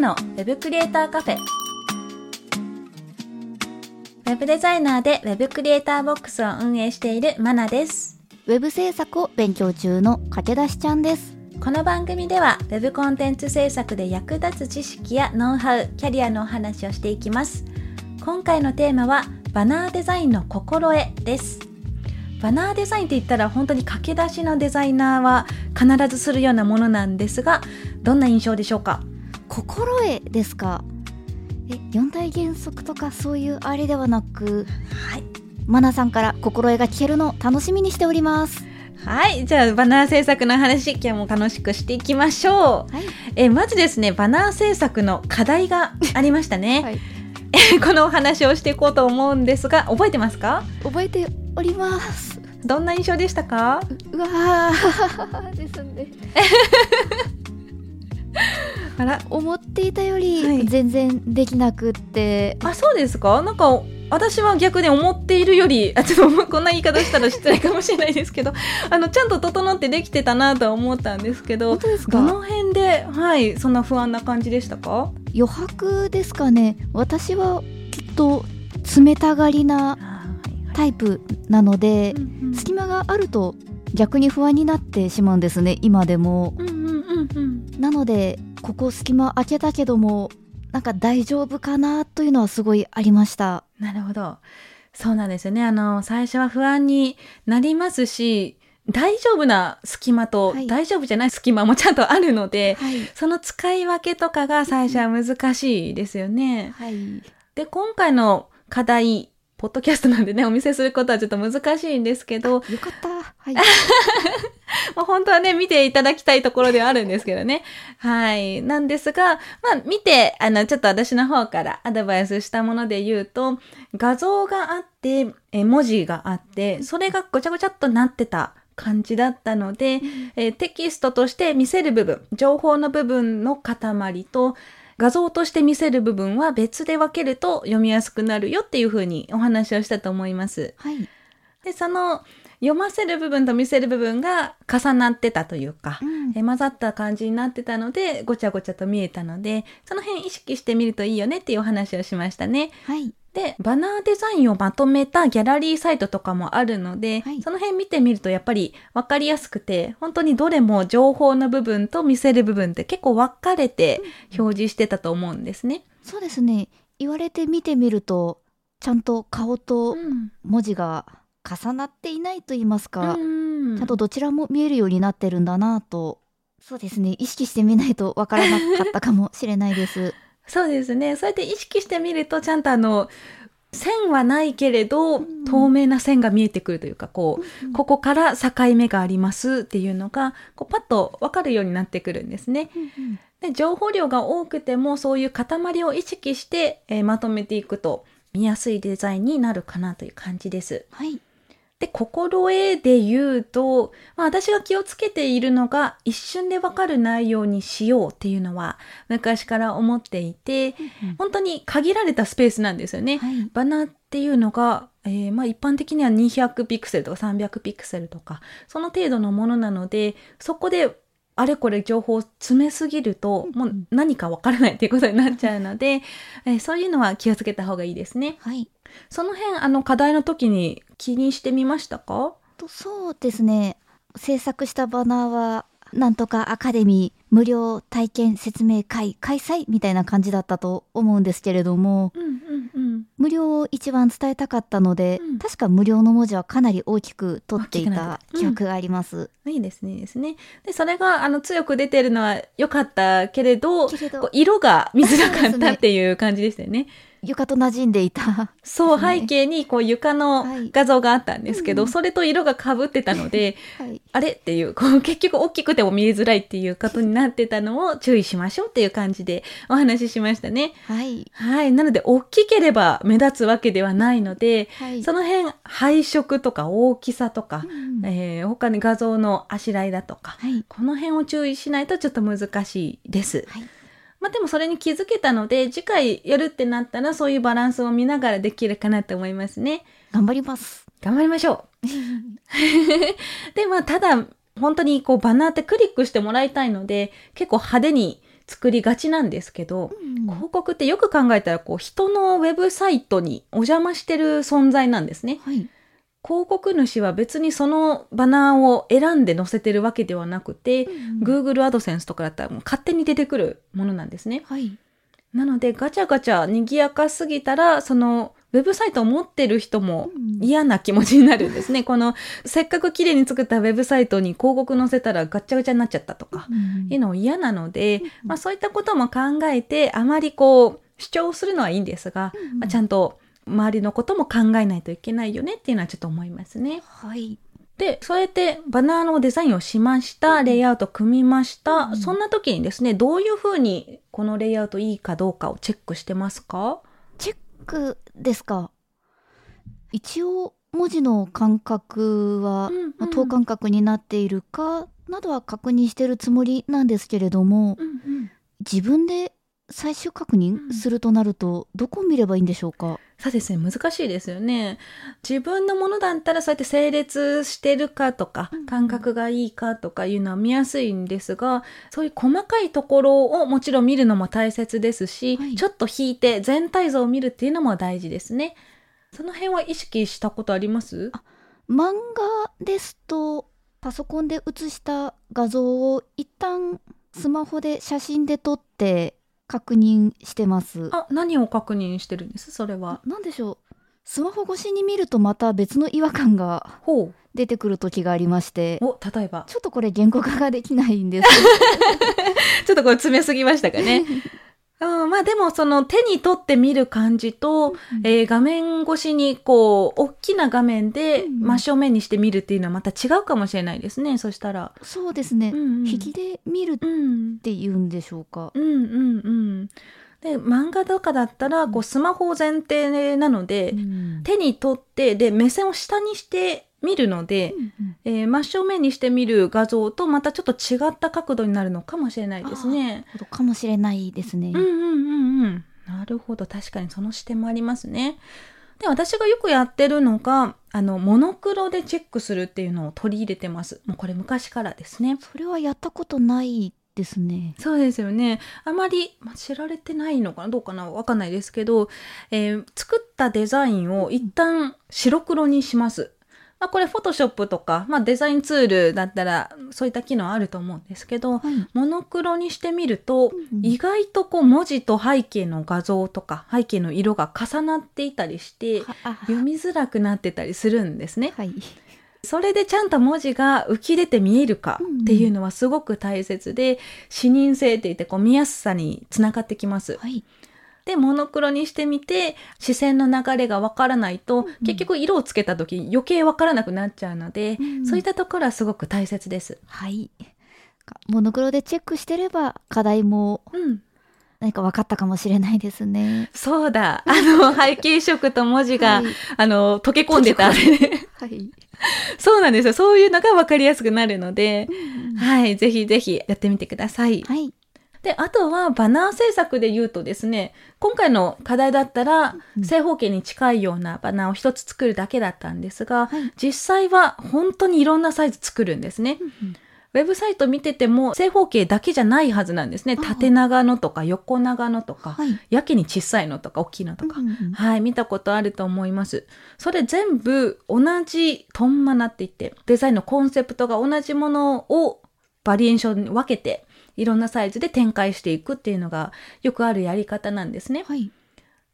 のウェブクリエイターカフェウェブデザイナーでウェブクリエイターボックスを運営しているマナですウェブ制作を勉強中の駆け出しちゃんですこの番組では Web コンテンツ制作で役立つ知識やノウハウ、キャリアのお話をしていきます。今回のテーマはバナーデザインの心得です。バナーデザインって言ったら本当に駆け出しのデザイナーは必ずするようなものなんですが、どんな印象でしょうか？心得ですか？え四大原則とかそういうあれではなくはい。マナさんから心得が聞けるの楽しみにしておりますはい。じゃあ、バナー制作の話、今日も楽しくしていきましょう。はいえまずですね、バナー制作の課題がありましたね。はい このお話をしていこうと思うんですが、覚えてますか？覚えておりますどんな印象でしたか？うわー ですね あら思っていたよはい。り全然できなくって、あそうですか？なんか私は逆に思っているよりあちょっとこんな言い方したら失礼かもしれないですけど あのちゃんと整ってできてたなとは思ったんですけど本当ですか？どの辺ではいそんな不安な感じでしたか？余白ですかね。私はきっと冷たがりなタイプなので、隙間があると逆に不安になってしまうんですね今でも。うんうんうんうん。なのでここ隙間開けたけどもなんか大丈夫かなというのはすごいありました。なるほど。そうなんですよね。あの最初は不安になりますし大丈夫な隙間とはい。大丈夫じゃない隙間もちゃんとあるので、はい。その使い分けとかが最初は難しいですよね。はい。で、今回の課題、ポッドキャストなんでね、お見せすることはちょっと難しいんですけど、よかったはい まあ、本当はね、見ていただきたいところではあるんですけどね。はい。なんですが、まあ、見て、あの、ちょっと私の方からアドバイスしたもので言うと、画像があって、え文字があって、それがごちゃごちゃっとなってた感じだったので、えーテキストとして見せる部分、情報の部分の塊と、画像として見せる部分は別で分けると読みやすくなるよっていうふうにお話をしたと思います。はいで、その読ませる部分と見せる部分が重なってたというか、うんえ混ざった感じになってたので、ごちゃごちゃと見えたので、その辺意識してみるといいよねっていうお話をしましたね。はいで、バナーデザインをまとめたギャラリーサイトとかもあるので、はい。その辺見てみるとやっぱり分かりやすくて、本当にどれも情報の部分と見せる部分って結構分かれて表示してたと思うんですね。そうですね。言われて見てみるとちゃんと顔とうん。文字が重なっていないと言いますか、うん。ちゃんとどちらも見えるようになってるんだなとそうですね。意識してみないとわからなかったかもしれないですそうですね。そうやって意識してみると、ちゃんとあの、線はないけれど、ん透明な線が見えてくるというか、こう、ここから境目がありますっていうのが、こうパッとわかるようになってくるんですね。で、情報量が多くても、そういう塊を意識して、えーまとめていくと、見やすいデザインになるかなという感じです。はいで、心得で言うと、まあ、私が気をつけているのが、一瞬でわかる内容にしようっていうのは、昔から思っていて、本当に限られたスペースなんですよね。はいバナーっていうのが、えーまあ一般的には200ピクセルとか300ピクセルとか、その程度のものなので、そこであれこれ情報を詰めすぎると、もう何かわからないっていうことになっちゃうので、えーそういうのは気をつけた方がいいですね。はいその辺、あの課題の時に気にしてみましたか？とそうですね。制作したバナーはなんとかアカデミー無料体験説明会開催みたいな感じだったと思うんですけれどもうんうんうん。無料を一番伝えたかったので、うん。確か無料の文字はかなり大きく取っていた記憶があります、えいいですね、いいですね。で、それが、あの、強く出てるのは良かったけれど、色が見づらかったっていう感じでしたよね。床と馴染んでいた。そう、背景にこう床のはい画像があったんですけど、うんそれと色が被ってたので、はい。あれっていう、こう結局大きくても見えづらいっていうことになってたのを注意しましょうっていう感じでお話ししましたね。はい。はい。なので、大きければ目立つわけではないので、はい。その辺、配色とか大きさとか、うんえー他に画像のあしらいだとか、はい。この辺を注意しないとちょっと難しいです。はい。まあでもそれに気づけたので、次回やるってなったらそういうバランスを見ながらできるかなと思いますね。頑張ります。頑張りましょう。で、まあただ、本当にこうバナーってクリックしてもらいたいので、結構派手に作りがちなんですけど、広告ってよく考えたらこう人のウェブサイトにお邪魔してる存在なんですね。はい。広告主は別にそのバナーを選んで載せてるわけではなくて、Google AdSense とかだったらもう勝手に出てくるものなんですね。はい。なのでガチャガチャ賑やかすぎたら、そのウェブサイトを持ってる人もうん嫌な気持ちになるんですね。このせっかく綺麗に作ったウェブサイトに広告載せたらガッチャガチャになっちゃったとか、いうの嫌なので、まあそういったことも考えて、あまりこう主張するのはいいんですが、まあ、ちゃんと周りのことも考えないといけないよねっていうのはちょっと思いますね。はい。で、そうやってバナーのデザインをしました、レイアウト組みました、そんな時にですね、どういうふうにこのレイアウトいいかどうかをチェックしてますか？チェックですか？一応、文字の間隔は、うんうんまあ等間隔になっているかなどは確認してるつもりなんですけれども、自分で最終確認するとなると、どこを見ればいいんでしょうか？そうですね、難しいですよね。自分のものだったらそうやって整列してるかとか、感覚がいいかとかいうのは見やすいんですが、そういう細かいところをもちろん見るのも大切ですし、はいちょっと引いて全体像を見るっていうのも大事ですね。その辺は意識したことあります？漫画ですとパソコンで写した画像を一旦スマホで写真で撮って確認してます。あ、何を確認してるんです？それは。なんでしょうスマホ越しに見るとまた別の違和感がほ出てくる時がありましてう。お、例えば。ちょっとこれ言語化ができないんです ちょっとこれ詰めすぎましたかね。うん、まあでもその手に取って見る感じと、えー画面越しにこう大きな画面でうん。真正面にして見るっていうのはまた違うかもしれないですねそしたら。そうですね、うんうん。引きで見るっうん、ていうんでしょうか。うん。うんうん。で漫画とかだったらこうスマホ前提なので、うん。手に取ってで目線を下にして見るので、えー真正面にして見る画像とまたちょっと違った角度になるのかもしれないですね。かもしれないですね。うんうんうんうん。なるほど。確かにその視点もありますね。で、私がよくやってるのが、あの、モノクロでチェックするっていうのを取り入れてます。もうこれ昔からですね。それはやったことないですね。そうですよね。あまり、まあ知られてないのかなどうかなわかんないですけど、えー作ったデザインを一旦白黒にします。まあ、これ、フォトショップとか、まあ、デザインツールだったら、そういった機能あると思うんですけど、はい。モノクロにしてみると、うん意外とこう文字と背景の画像とか背景の色が重なっていたりしてはあ読みづらくなってたりするんですね。はい。それでちゃんと文字が浮き出て見えるかっていうのはすごく大切で、視認性って言ってこう見やすさにつながってきます。はい。で、モノクロにしてみて、視線の流れがわからないと、うん結局色をつけた時余計わからなくなっちゃうので、うんそういったところはすごく大切です。はい。モノクロでチェックしてれば課題もうん。何か分かったかもしれないですね。そうだ。あの、背景色と文字が、はいあの、溶け込んでた。はい。そうなんですよ。そういうのが分かりやすくなるので、はい。ぜひぜひやってみてください。はい。で、あとはバナー制作で言うとですね、今回の課題だったら、うん正方形に近いようなバナーを一つ作るだけだったんですが、はい実際は本当にいろんなサイズ作るんですね。ウェブサイト見てても正方形だけじゃないはずなんですね。縦長のとか横長のとか、はい。やけに小さいのとか大きいのとか、うんうんはい、見たことあると思います。それ全部同じトンマナって言って、デザインのコンセプトが同じものをバリエーションに分けて、いろんなサイズで展開していくっていうのがよくあるやり方なんですね。はい。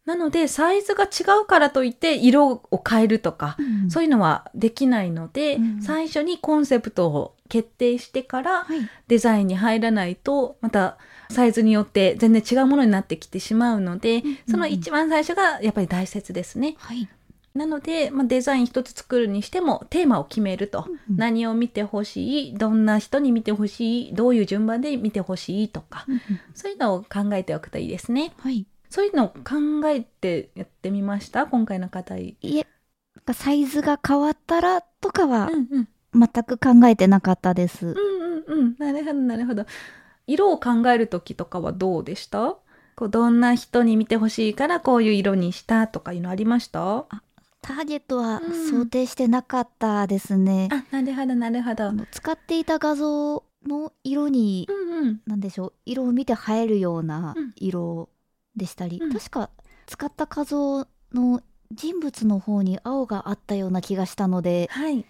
なので、サイズが違うからといって色を変えるとか、そういうのはできないので、うん最初にコンセプトを決定してからはいデザインに入らないとまたサイズによって全然違うものになってきてしまうので、うんうんその一番最初がやっぱり大切ですね。はいなので、まあ、デザイン一つ作るにしてもテーマを決めると、うんうん。何を見てほしい？どんな人に見てほしい？どういう順番で見てほしい？とか、うんうん。そういうのを考えておくといいですね。はい。そういうのを考えてやってみました？今回の課題。いえサイズが変わったらとかは全く考えてなかったです、うんうんうん。なるほどなるほど。色を考える時とかはどうでした？こうどんな人に見てほしいからこういう色にしたとかいうのありました？あターゲットはうん。想定してなかったですね、なるほどなるほど。使っていた画像の色にうんうん。なんでしょう色を見て映えるようなうん。色でしたり、うん。確か使った画像の人物の方に青があったような気がしたのではい。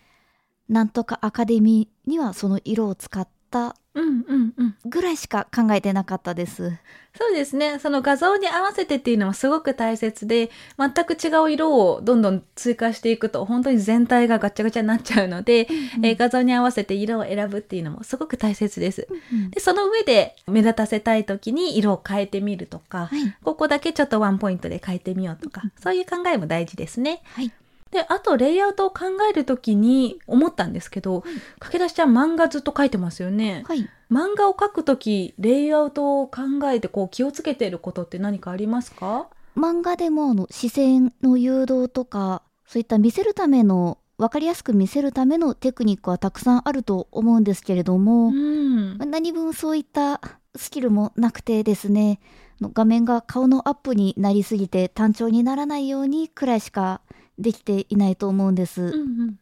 なんとかアカデミーにはその色を使ったうんうんうん。ぐらいしか考えてなかったです。そうですね。その画像に合わせてっていうのはすごく大切で、全く違う色をどんどん追加していくと、本当に全体がガチャガチャになっちゃうので、えー画像に合わせて色を選ぶっていうのもすごく大切です。うんで、その上で目立たせたい時に色を変えてみるとか、はいここだけちょっとワンポイントで変えてみようとか、そういう考えも大事ですね。はいで、あとレイアウトを考える時に思ったんですけど、駆け出しちゃん漫画ずっと書いてますよね。はい漫画を描くとき、レイアウトを考えてこう気をつけていることって何かありますか？漫画でもあの視線の誘導とかそういった見せるための分かりやすく見せるためのテクニックはたくさんあると思うんですけれども、うん。何分そういったスキルもなくてですねの画面が顔のアップになりすぎて単調にならないようにくらいしかできていないと思うんです、うんうん。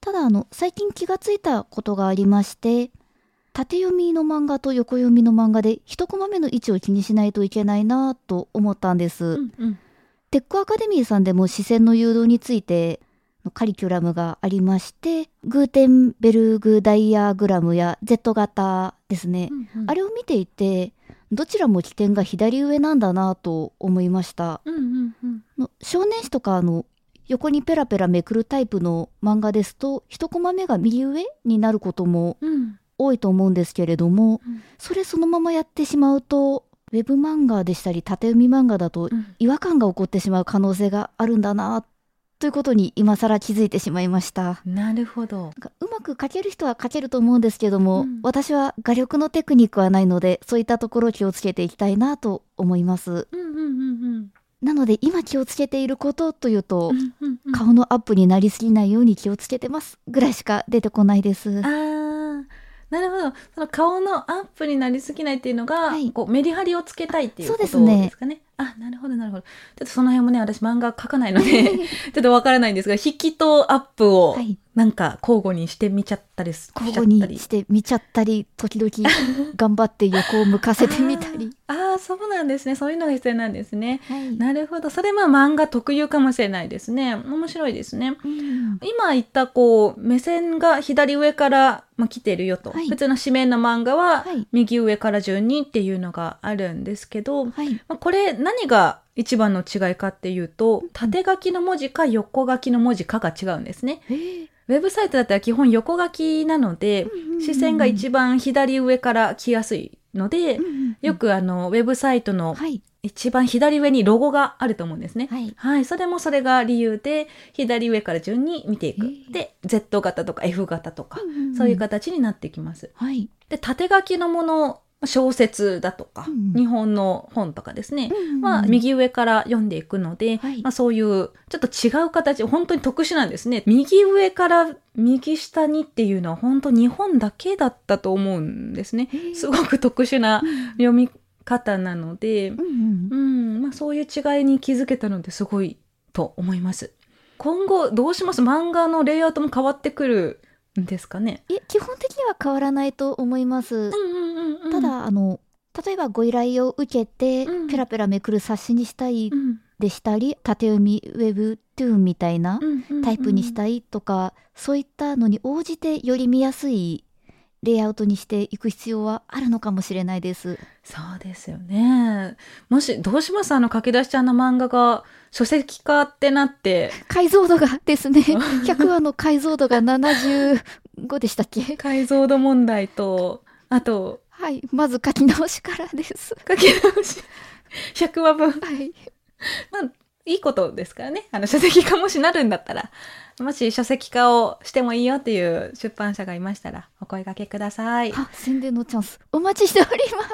ただあの最近気がついたことがありまして縦読みの漫画と横読みの漫画で一コマ目の位置を気にしないといけないなと思ったんです、うんうん。テックアカデミーさんでも視線の誘導についてのカリキュラムがありましてグーテンベルグダイアグラムや Z 型ですね、あれれを見ていてどちらも起点が左上なんだなと思いましたうんうんうん。の少年誌とかあの横にペラペラめくるタイプの漫画ですと一コマ目が右上になることもうん。多いと思うんですけれどもうんそれそのままやってしまうとウェブ漫画でしたり縦読み漫画だとうん違和感が起こってしまう可能性があるんだなということに今更気づいてしまいました。なるほど。うまく描ける人は描けると思うんですけども、うん私は画力のテクニックはないのでそういったところを気をつけていきたいなと思いますうんうんうんうん。なので今気をつけていることというと、うんうんうん顔のアップになりすぎないように気をつけてますぐらいしか出てこないですあーなるほど。その顔のアップになりすぎないっていうのが、はいこうメリハリをつけたいっていうことですねですかね。あ、なるほどなるほど。ちょっとその辺もね、私漫画描かないので、ちょっとわからないんですが、引きとアップをはいなんか交互にしてみちゃったりしちゃったり互にして見ちゃったり時々 頑張って横を向かせてみたり、あーあー、そうなんですね。そういうのが必要なんですね。はいなるほど。それは漫画特有かもしれないですね。面白いですね。うん今言ったこう目線が左上から、まあ、来てるよと、はい普通の紙面の漫画ははい右上から順にっていうのがあるんですけど、はいまあ、これ何が一番の違いかっていうと縦書きの文字か横書きの文字かが違うんですね。ウェブサイトだったら基本横書きなので、視線が一番左上から来やすいので、うんうんうん。よくあのウェブサイトのはい。一番左上にロゴがあると思うんですね。はい。はい、それもそれが理由で左上から順に見ていく。で Z 型とか F 型とか、うんうんうん。そういう形になってきます。はい。で縦書きのもの小説だとか、うん。日本の本とかですね、うんまあ、右上から読んでいくので、はい。まあ、そういうちょっと違う形本当に特殊なんですね。右上から右下にっていうのは本当日本だけだったと思うんですね。すごく特殊な読み方なので、うんうんうん。まあ、そういう違いに気づけたのですごいと思います。今後どうします？漫画のレイアウトも変わってくるんですかね、基本的には変わらないと思います、うんうんうんうん。ただあの例えばご依頼を受けて、うん。ペラペラめくる冊子にしたいうん。でしたり縦読みウェブトゥーンみたいなうんうんうん。タイプにしたいとか、そういったのに応じてより見やすいレイアウトにしていく必要はあるのかもしれないです。そうですよね。もし、どうします？あの、駆け出しちゃんの漫画が書籍化ってなって、解像度がですね、100話の解像度が75でしたっけ？解像度問題と、あと、はい。まず書き直しからです。書き直し、100話分。はい。まあ、いいことですからね。あの、書籍化もしなるんだったら、もし書籍化をしてもいいよっていう出版社がいましたら、お声掛けください。あ、宣伝のチャンス。お待ちしております。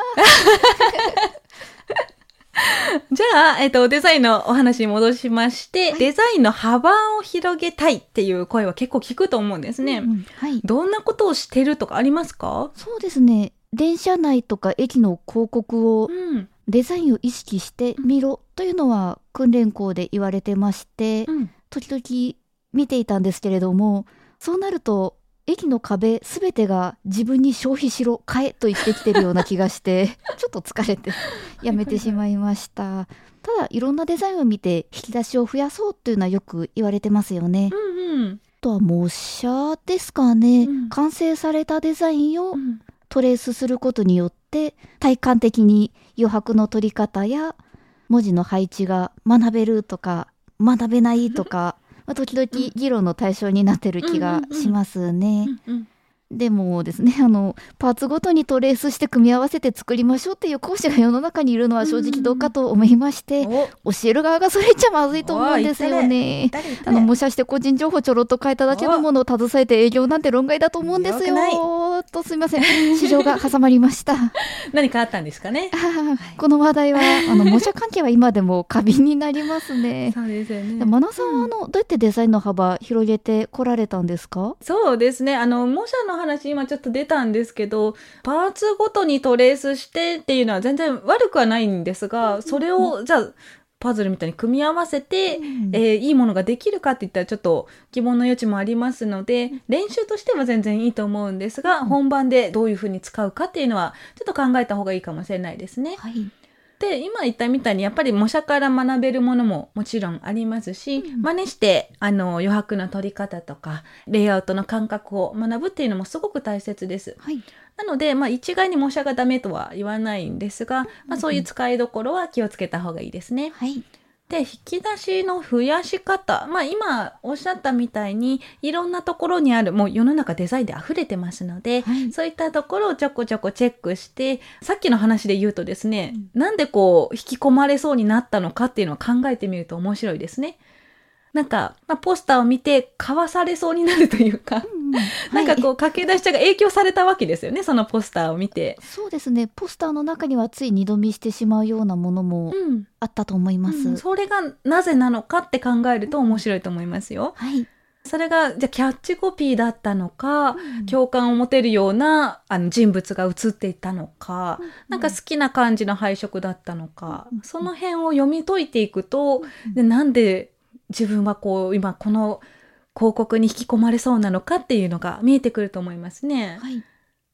じゃあ、えっと、デザインのお話に戻しまして、デザインの幅を広げたいっていう声は結構聞くと思うんですね。うんはい。どんなことをしてるとかありますか？そうですね。電車内とか駅の広告をうん。デザインを意識してみろというのは訓練校で言われてまして、うん。時々見ていたんですけれども、そうなると、駅の壁すべてが自分に消費しろ、買えと言ってきてるような気がして、ちょっと疲れてやめてしまいました。ただ、いろんなデザインを見て引き出しを増やそうというのはよく言われてますよね。うんうん。あとは模写ですかね、うん完成されたデザインをうんトレースすることによって体感的に余白の取り方や文字の配置が学べるとか学べないとか、まあ、時々議論の対象になってる気がしますね。うんうんでもですね あのパーツごとにトレースして組み合わせて作りましょうっていう講師が世の中にいるのは正直どうかと思いまして、お、教える側がそれ言っちゃまずいと思うんですよね。誰あの模写して個人情報ちょろっと変えただけのものを携えて営業なんて論外だと思うんですよ。とすみません 市場が挟まりました。何かあったんですかね？この話題はあの模写関係は今でも過敏になりますね。そうですよねでマナさんはあのどうやってデザインの幅広げてこられたんですか？そうですね。あの、模写の話今ちょっと出たんですけど、パーツごとにトレースしてっていうのは全然悪くはないんですが、それを、じゃあ、パズルみたいに組み合わせて、うんえーいいものができるかって言ったらちょっと疑問の余地もありますので、練習としては全然いいと思うんですが、本番でどういうふうに使うかっていうのは、ちょっと考えた方がいいかもしれないですね。はい。で今言ったみたいにやっぱり模写から学べるものももちろんありますし、うん真似してあの余白の取り方とかレイアウトの感覚を学ぶっていうのもすごく大切です。はい。なので、まあ、一概に模写がダメとは言わないんですが、まあ、そういう使いどころは気をつけた方がいいですね。はい。で引き出しの増やし方。まあ今おっしゃったみたいにいろんなところにあるもう世の中デザインで溢れてますので、はい。そういったところをちょこちょこチェックしてさっきの話で言うとですね、なんでこう引き込まれそうになったのかっていうのを考えてみると面白いですね。なんか、まあ、ポスターを見て買わされそうになるというか、なんかこう駆け出しちゃが影響されたわけですよねそのポスターを見て。そうですね。ポスターの中にはつい二度見してしまうようなものもうんあったと思います。うんそれがなぜなのかって考えると面白いと思いますよ。はい。それがじゃあキャッチコピーだったのか、共感を持てるようなあの人物が映っていたのか、なんか好きな感じの配色だったのか、うんその辺を読み解いていくと、でなんで自分はこう今この広告に引き込まれそうなのかっていうのが見えてくると思いますね。はい。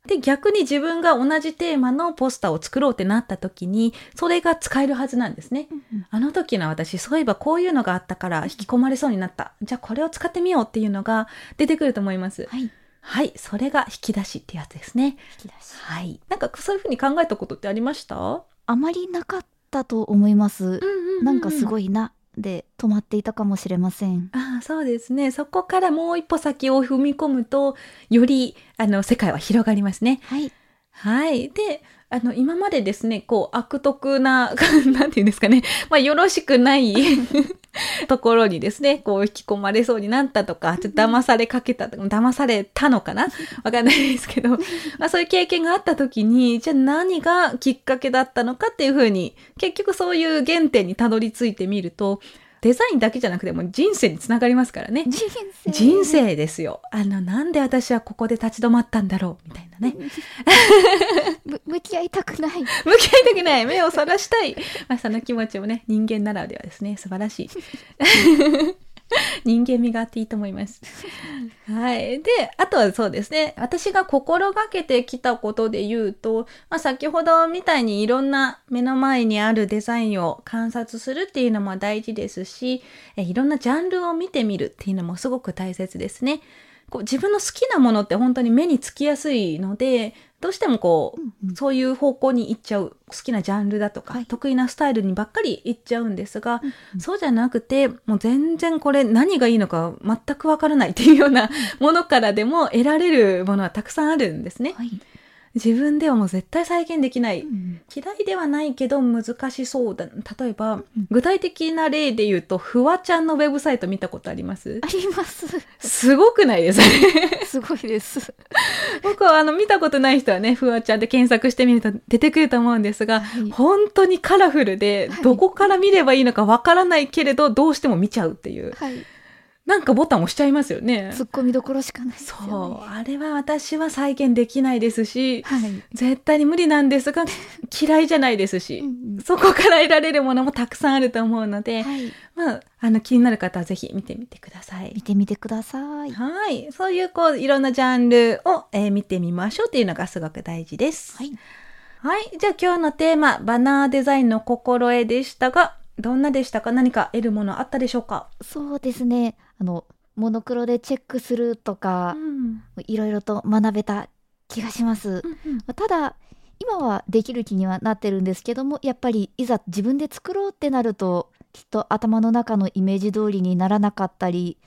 で逆に自分が同じテーマのポスターを作ろうってなった時にそれが使えるはずなんですね。あの時の私そういえばこういうのがあったから引き込まれそうになった。じゃあこれを使ってみようっていうのが出てくると思います。はい。はい、それが引き出しってやつですね。引き出しはい。なんかそういうふうに考えたことってありました？あまりなかったと思います。なんかすい。ごいなで止まっていたかもしれません。ああ、そうですね。そこからもう一歩先を踏み込むと、より、あの、世界は広がりますね。はい。はい。で、あの、今までですね、こう、悪徳な、なんていうんですかね、まあ、よろしくない ところにですね、こう、引き込まれそうになったとか、ちょっと騙されかけたとか、騙されたのかな？わかんないですけど、まあ、そういう経験があった時に、じゃあ何がきっかけだったのかっていうふうに、結局そういう原点にたどり着いてみると、デザインだけじゃなくても人生につながりますからね。人生。人生ですよ。あの、なんで私はここで立ち止まったんだろうみたいなね。む向き合いたくない。向き合いたくない目をそらしたい、まあ、その気持ちもね人間ならではですね素晴らしい 人間味があっていいと思います。はい。であとはそうですね。私が心がけてきたことで言うと、まあ、先ほどみたいにいろんな目の前にあるデザインを観察するっていうのも大事ですしえいろんなジャンルを見てみるっていうのもすごく大切ですね。こう自分の好きなものって本当に目につきやすいので、どうしてもこう、うんうんそういう方向に行っちゃう好きなジャンルだとか、はい得意なスタイルにばっかり行っちゃうんですが、うんそうじゃなくてもう全然これ何がいいのか全くわからないっていうようなものからでも得られるものはたくさんあるんですね。はい。自分ではもう絶対再現できない。うん嫌いではないけど難しそうだ。例えば、ん具体的な例で言うと、フワちゃんのウェブサイト見たことあります？あります。すごくないです すごいです。僕はあの見たことない人はね、フワちゃんで検索してみると出てくると思うんですが、はい本当にカラフルでは、いどこから見ればいいのかわからないけれど、どうしても見ちゃうっていう。はい。なんかボタン押しちゃいますよね。突っ込みどころしかないですそう。あれは私は再現できないですし、はい。絶対に無理なんですが、嫌いじゃないですし、うんうんそこから得られるものもたくさんあると思うので、はい。まあ、あの気になる方はぜひ見てみてください見。てみてください。はい。そういう、こう、いろんなジャンルを、えー見てみましょうっていうのがすごく大事です。はい。はい。じゃあ今日のテーマ、バナーデザインの心得でしたが、どんなでしたか？何か得るものあったでしょうか？そうですね。あの、モノクロでチェックするとか、ん。いろいろと学べた気がします。ただ、今はできる気にはなってるんですけども、やっぱりいざ自分で作ろうってなると、きっと頭の中のイメージ通りにならなかったり、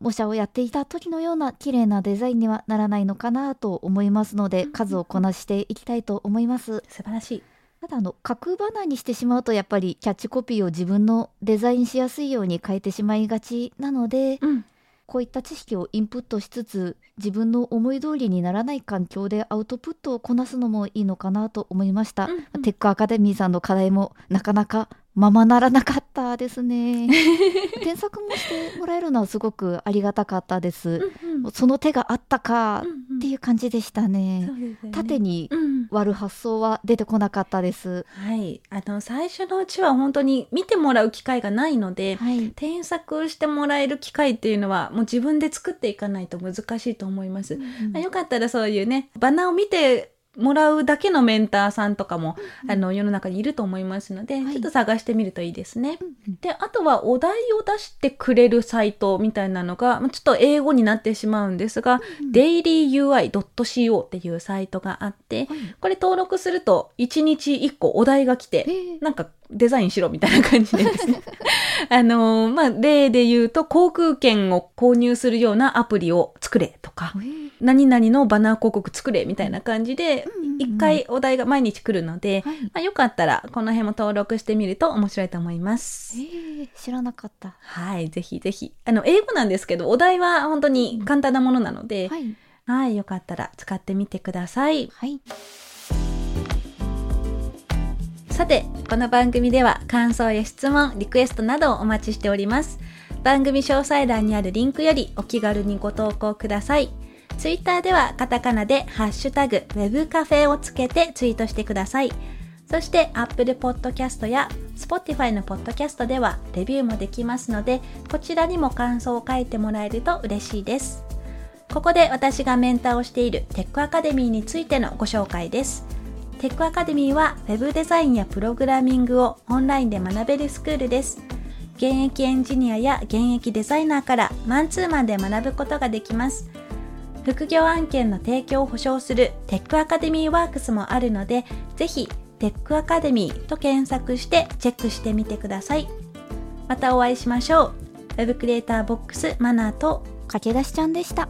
模写をやっていた時のような綺麗なデザインにはならないのかなと思いますので、数をこなしていきたいと思います。素晴らしい。ただあの角バナーにしてしまうとやっぱりキャッチコピーを自分のデザインしやすいように変えてしまいがちなのでうん。こういった知識をインプットしつつ自分の思い通りにならない環境でアウトプットをこなすのもいいのかなと思いました、うんうん。テックアカデミーさんの課題もなかなかままならなかったですね。添削もしてもらえるのはすごくありがたかったです、その手があったかっていう感じでしたね、縦に。にうん。割る発想は出てこなかったです、はい。あの、最初のうちは本当に見てもらう機会がないので、はい添削してもらえる機会っていうのはもう自分で作っていかないと難しいと思います。まあよかったらそういうね、バナーを見てもらうだけのメンターさんとかも、あの世の中にいると思いますので、はい。ちょっと探してみるといいですね。うんで、あとはお題を出してくれるサイトみたいなのが、まあちょっと英語になってしまうんですが、dailyui.co っていうサイトがあって、はい。これ登録すると1日1個お題が来て、えー。なんかデザインしろみたいな感じでですね。あのーまあ、例で言うと、航空券を購入するようなアプリを作れとか、何々のバナー広告作れみたいな感じでうんうんうん、一回お題が毎日来るので、はいまあ、よかったらこの辺も登録してみると面白いと思います。えー知らなかった。はい、ぜひぜひ。あの、英語なんですけど、お題は本当に簡単なものなので、はい。はい、よかったら使ってみてください。はい。さて、この番組では感想や質問、リクエストなどをお待ちしております。番組詳細欄にあるリンクよりお気軽にご投稿ください。ツイッターではカタカナでハッシュタグ web カフェをつけてツイートしてください。そして Apple Podcast や Spotify の Podcast ではレビューもできますので、こちらにも感想を書いてもらえると嬉しいです。ここで私がメンターをしているテックアカデミーについてのご紹介です。テックアカデミーは Web デザインやプログラミングをオンラインで学べるスクールです。現役エンジニアや現役デザイナーからマンツーマンで学ぶことができます。副業案件の提供を保証するテックアカデミーワークスもあるので、ぜひテックアカデミーと検索してチェックしてみてください。またお会いしましょう。Web クリエイターボックスマナーと駆け出しちゃんでした。